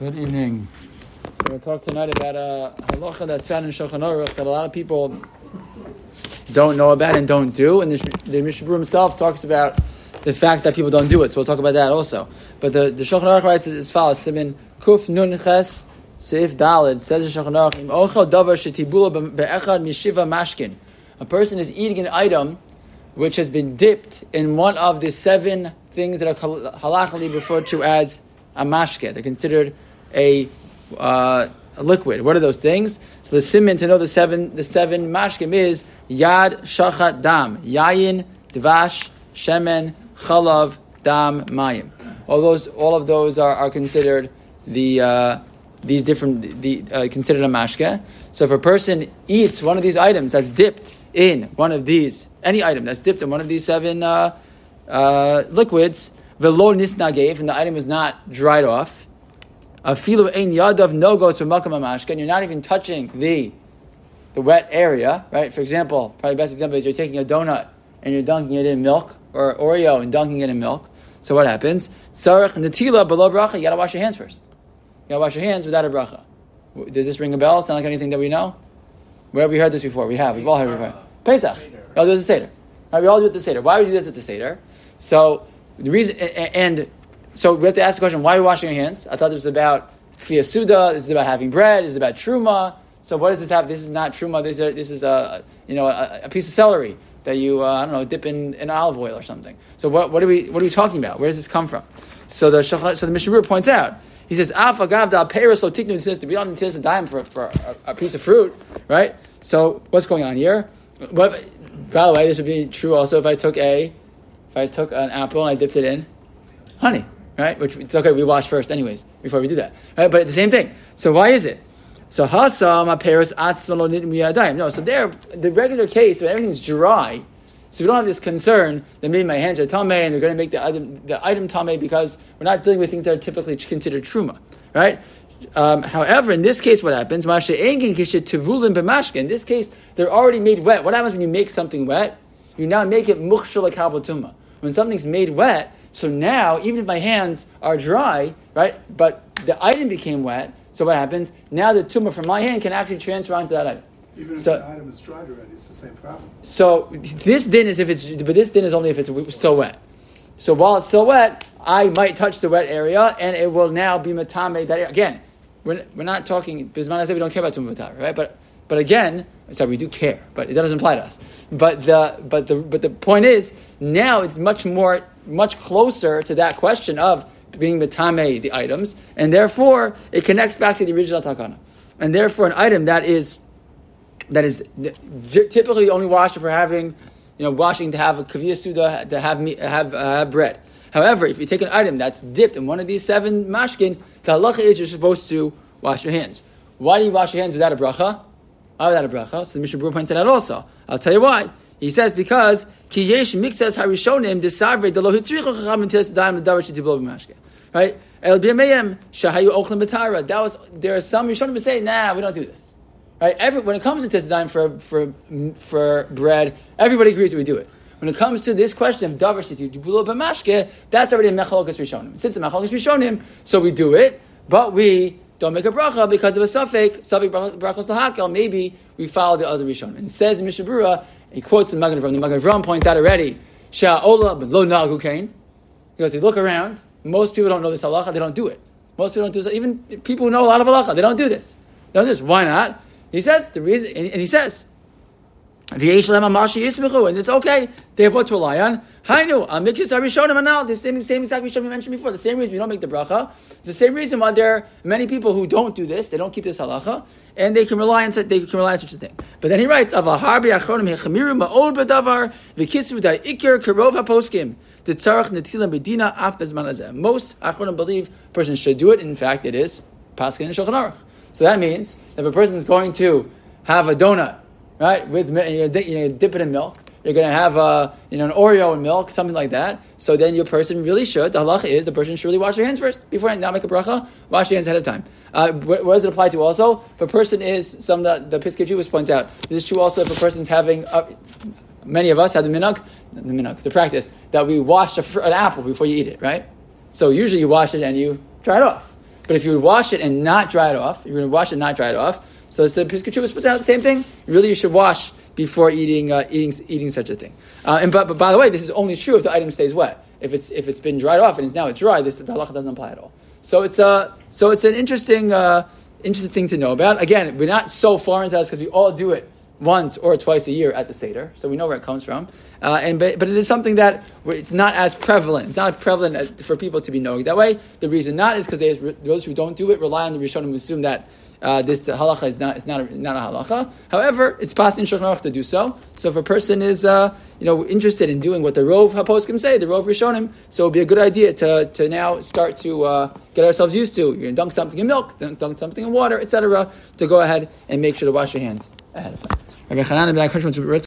Good evening. So we'll talk tonight about a halacha that's found in Shulchan Aruch that a lot of people don't know about and don't do, and the, the Mishnah himself talks about the fact that people don't do it. So we'll talk about that also. But the, the Shulchan Aruch writes as follows: Simin Kuf Nun Ches Seif Dalid says the Shulchan Aruch Im Ochel Davar Shetibula Be'echad Mishiva Mashkin. A person is eating an item which has been dipped in one of the seven things that are halachically referred to as a mashke. They're considered a, uh, a, liquid. What are those things? So the simon to know the seven the seven mashkim is yad shachat dam yayin dvash shemen chalav dam mayim. All those all of those are, are considered the uh, these different the uh, considered a mashke. So if a person eats one of these items that's dipped in one of these any item that's dipped in one of these seven uh, uh liquids, velo nisnagev, and the item is not dried off. A filo ein yadav no goes for makam and you're not even touching the the wet area, right? For example, probably best example is you're taking a donut and you're dunking it in milk, or Oreo and dunking it in milk. So what happens? Sarach natila below bracha. You gotta wash your hands first. You gotta wash your hands without a bracha. Does this ring a bell? Sound like anything that we know? Where have we heard this before? We have. We've all heard it before. Pesach. We all do this at the Seder. Right, we all do it at the Seder. Why would we do this at the Seder? So the reason, and so we have to ask the question: Why are we washing our hands? I thought this was about kfiyah suda. This is about having bread. This is about truma. So what does this have? This is not truma. This is this is a you know a, a piece of celery that you uh, I don't know dip in, in olive oil or something. So what, what are we what are we talking about? Where does this come from? So the so the Mishnah points out. He says alpha gavda peris lo tiknu to be on a dime for for a, a, piece of fruit, right? So what's going on here? By the way, this would be true also if I took a if I took an apple and I dipped it in honey, right? Which it's okay, we wash first anyways, before we do that. Right? But the same thing. So why is it? So hasam paris No, so there the regular case when everything's dry, so we don't have this concern that maybe my hands are tame and they're going to make the item the item tame because we're not dealing with things that are typically considered truma, right? Um, however, in this case, what happens? In this case, they're already made wet. What happens when you make something wet? You now make it mukshal. When something's made wet, so now even if my hands are dry, right, but the item became wet, so what happens? Now the tumah from my hand can actually transfer onto that item. Even if so, the item is dried already, it's the same problem. So this din is if it's, but this din is only if it's still wet. So while it's still wet, I might touch the wet area, and it will now be matame that area. again. We're, we're not talking. Bisman I said we don't care about tumah right? But but again, sorry, we do care, but it doesn't apply to us. But the but the but the point is now it's much more much closer to that question of being matame the items, and therefore it connects back to the original takana, and therefore an item that is that is typically only washed for having, you know, washing to have a kaviyah suda to have have uh, have bread. However, if you take an item that's dipped in one of these seven mashkin, the halacha is you're supposed to wash your hands. Why do you wash your hands without a bracha? Without a bracha. So the Mishnah Berurah points that out also. I'll tell you why. He says because ki yesh mixes harishonim desavre de lo hitzrichu chacham b'mashke. Right? El b'yameim shahayu ochlim b'tara. That was there are some rishonim who say, nah, we don't do this. Right? Every, when it comes to tisdaim for for for bread, everybody agrees that we do it. When it comes to this question of davar shitiblo b'mashke, that's already a mechalokas rishonim. Since it's a mechalokas rishonim, so we do it, but we don't make a bracha because of a safek, safek brachos lahakel. Maybe we follow the other rishonim. And says in Mishnah Berurah, he quotes the Magen Avram. The Magen Avram points out already, Sha'ola lo nagu kain. He goes, you look around, most people don't know this halacha, they don't do it. Most people don't do this. Even people who know a lot of halacha, they don't do this. They don't do this. Why not? He says, the reason, and he says, and it's okay. They have what to rely on. Hainu, uh, amikis arishonim anal. The same, same exact rishon we mentioned before. The same reason we don't make the bracha. It's the same reason why there are many people who don't do this. They don't keep this halacha, and they can rely on they can rely on such a thing. But then he writes, "Avaharbi achronim hechamiru ma'od b'davar v'kisru da ikir karov haposkim." Most achronim believe a person should do it. In fact, it is paskin and shulchan aruch. So that means if a person is going to have a donut right? With you know, dip it in milk. You're going to have a, you know, an Oreo in milk, something like that. So then your person really should, the halacha is, the person should really wash their hands first before now make a bracha. Wash your hands ahead of time. Uh, does it apply to also? If a person is, some the, the Piskei points out, this is true also if a person's having, uh, many of us have the minhag, the minhag, the practice, that we wash a, an apple before you eat it, right? So usually you wash it and you dry it off. But if you wash it and not dry it off, you're going to wash it and not dry it off. So it's the Piskei Teshuvos puts out the same thing. Really, you should wash before eating uh, eating eating such a thing. Uh, and but, but by the way, this is only true if the item stays wet. If it's if it's been dried off and it's now it's dry, this the halacha doesn't apply at all. So it's uh so it's an interesting uh, interesting thing to know about. Again, we're not so far into this because we all do it once or twice a year at the Seder, so we know where it comes from. Uh, and but, but it is something that it's not as prevalent. It's not prevalent as, for people to be knowing that way. The reason not is because those who don't do it rely on the Rishonim assume that uh, this halacha is not, it's not, a, not a halacha. However, it's possible in Shulchan to do so. So if a person is, uh, you know, interested in doing what the Rov Haposkim say, the Rov Rishonim, so it would be a good idea to, to now start to uh, get ourselves used to. You're going to dunk something in milk, dunk something in water, etc., to go ahead and make sure to wash your hands ahead of time.